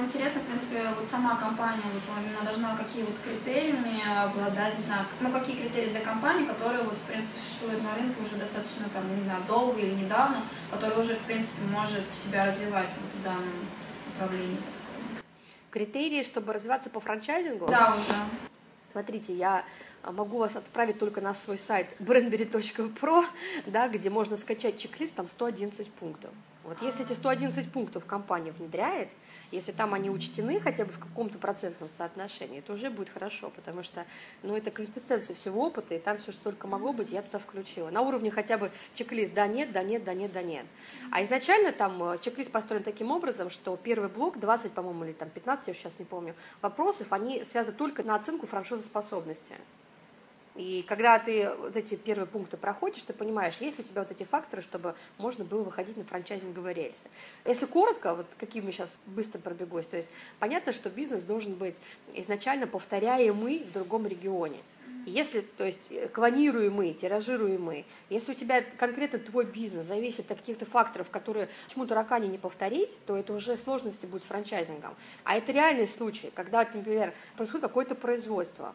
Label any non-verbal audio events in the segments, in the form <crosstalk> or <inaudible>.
интересно, в принципе, вот сама компания, вот она должна какие вот критериями обладать, не знаю, ну какие критерии для компании, которые вот, в принципе, существуют на рынке уже достаточно, там, не знаю, долго или недавно, которая уже, в принципе, может себя развивать вот в данном направлении, так сказать. Критерии, чтобы развиваться по франчайзингу? Да, уже. Смотрите, я могу вас отправить только на свой сайт brandberry.pro, да, где можно скачать чек-лист, там 111 пунктов. Вот если эти 111 пунктов компания внедряет, если там они учтены хотя бы в каком-то процентном соотношении, то уже будет хорошо, потому что ну, это квинтэссенция всего опыта, и там все, что только могло быть, я туда включила. На уровне хотя бы чек-лист «да, нет, да, нет, да, нет, да, нет». А изначально там э, чек-лист построен таким образом, что первый блок, 20, по-моему, или там 15, я сейчас не помню, вопросов, они связаны только на оценку франшизоспособности. И когда ты вот эти первые пункты проходишь, ты понимаешь, есть ли у тебя вот эти факторы, чтобы можно было выходить на франчайзинговые рельсы. Если коротко, вот какие мы сейчас быстро пробегусь, то есть понятно, что бизнес должен быть изначально повторяемый в другом регионе. Если, то есть, клонируемый, тиражируемый, если у тебя конкретно твой бизнес зависит от каких-то факторов, которые почему-то ракане не повторить, то это уже сложности будет с франчайзингом. А это реальный случай, когда, например, происходит какое-то производство,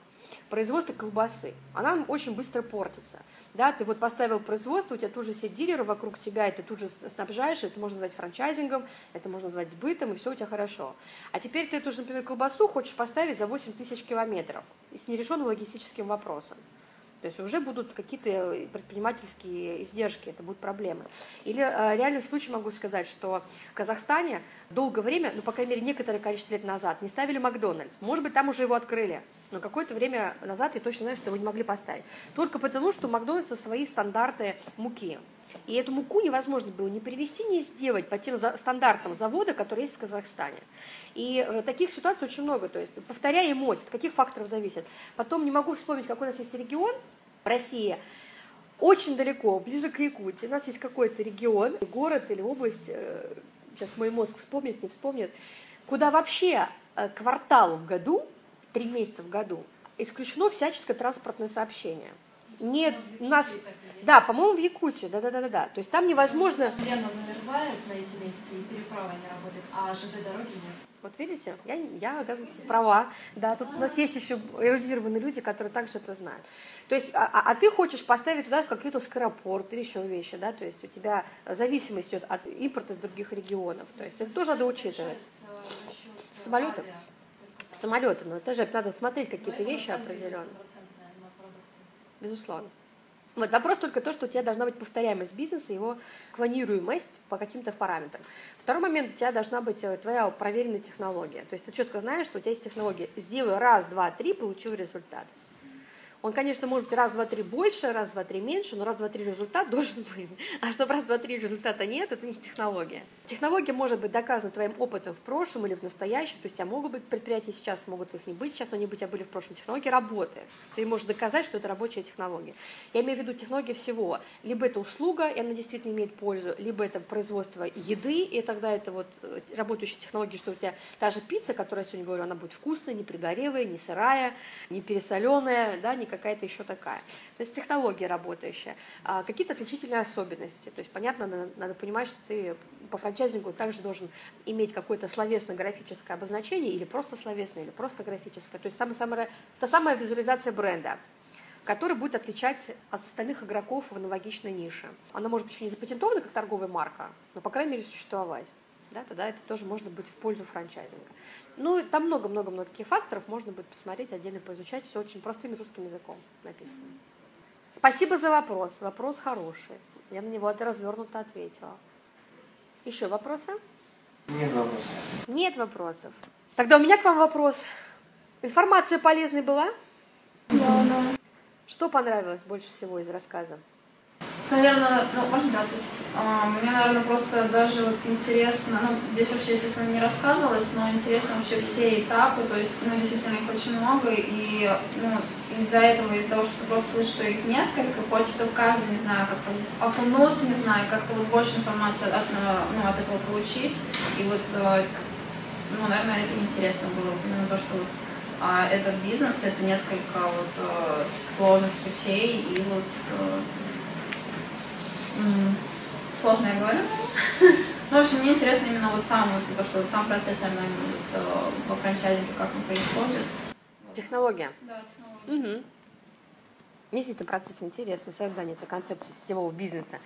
производство колбасы, она очень быстро портится. Да, ты вот поставил производство, у тебя тут же все дилеры вокруг тебя, и ты тут же снабжаешь, это можно назвать франчайзингом, это можно назвать сбытом, и все у тебя хорошо. А теперь ты эту же, например, колбасу хочешь поставить за 8 тысяч километров с нерешенным логистическим вопросом. То есть уже будут какие-то предпринимательские издержки, это будут проблемы. Или э, реальный случай могу сказать, что в Казахстане долгое время, ну, по крайней мере, некоторое количество лет назад, не ставили Макдональдс. Может быть, там уже его открыли. Но какое-то время назад я точно знаю, что его не могли поставить. Только потому, что у Макдональдса свои стандарты муки. И эту муку невозможно было ни привести, ни сделать по тем стандартам завода, которые есть в Казахстане. И э, таких ситуаций очень много. То есть повторяемость, от каких факторов зависит. Потом не могу вспомнить, какой у нас есть регион в России, очень далеко, ближе к Якутии. У нас есть какой-то регион, город или область, э, сейчас мой мозг вспомнит, не вспомнит, куда вообще э, квартал в году, три месяца в году, исключено всяческое транспортное сообщение. Нет, у нас, да, по-моему, в Якутию, да-да-да-да. То есть там невозможно... Лена замерзает на эти месяцы, и переправа не работает, а ЖД дороги нет. Вот видите, я, я оказывается, права. Да, тут у нас есть еще эрудированные люди, которые также это знают. То есть, а, а, а ты хочешь поставить туда какой-то скоропорт или еще вещи, да, то есть у тебя зависимость идет от импорта из других регионов. То есть это тоже надо учитывать. Самолеты? Самолеты, но это же надо смотреть какие-то вещи определенные. Безусловно. Вот вопрос только то, что у тебя должна быть повторяемость бизнеса, его клонируемость по каким-то параметрам. Второй момент, у тебя должна быть э, твоя проверенная технология. То есть ты четко знаешь, что у тебя есть технология. Сделай раз, два, три, получил результат. Он, конечно, может быть раз, два, три больше, раз, два, три меньше, но раз, два, три результат должен <laughs> быть. А чтобы раз, два, три результата нет, это не технология. Технология может быть доказана твоим опытом в прошлом или в настоящем. То есть у тебя могут быть предприятия сейчас, могут их не быть сейчас, но они у тебя были в прошлом. Технология работает. Ты можешь доказать, что это рабочая технология. Я имею в виду технология всего. Либо это услуга, и она действительно имеет пользу, либо это производство еды, и тогда это вот э, работающая технология, что у тебя та же пицца, которая я сегодня говорю, она будет вкусная, не пригорелая, не сырая, не пересоленая, да, не какая-то еще такая. То есть технология работающая. А, какие-то отличительные особенности. То есть, понятно, надо, надо понимать, что ты по франчайзингу также должен иметь какое-то словесно-графическое обозначение или просто словесное, или просто графическое. То есть самая, самая, та самая визуализация бренда который будет отличать от остальных игроков в аналогичной нише. Она может быть еще не запатентована как торговая марка, но, по крайней мере, существовать. Да, тогда это тоже может быть в пользу франчайзинга. Ну, там много-много-много таких факторов, можно будет посмотреть, отдельно поизучать, все очень простым русским языком написано. Спасибо за вопрос, вопрос хороший. Я на него развернуто ответила. Еще вопросы? Нет вопросов. Нет вопросов. Тогда у меня к вам вопрос. Информация полезной была? Да, да. Что понравилось больше всего из рассказа? Наверное, ну, можно да, ответить? А, мне, наверное, просто даже вот интересно, ну, здесь вообще, естественно, не рассказывалось, но интересно вообще все этапы, то есть, ну, действительно, их очень много, и, ну, из-за этого, из-за того, что ты просто слышишь, что их несколько, хочется в каждый, не знаю, как-то окунуться, не знаю, как-то вот больше информации от, ну, от этого получить, и вот, э, ну, наверное, это интересно было, вот именно то, что вот а этот бизнес, это несколько вот э, сложных путей, и вот э, Сложно я говорю. <laughs> Ну, в общем, мне интересно именно вот сам, вот, то, что вот сам процесс, наверное, вот, э, во франчайзинге, как он происходит. Технология. Да, технология. Угу. Мне действительно процесс интересный, создание этой концепции сетевого бизнеса.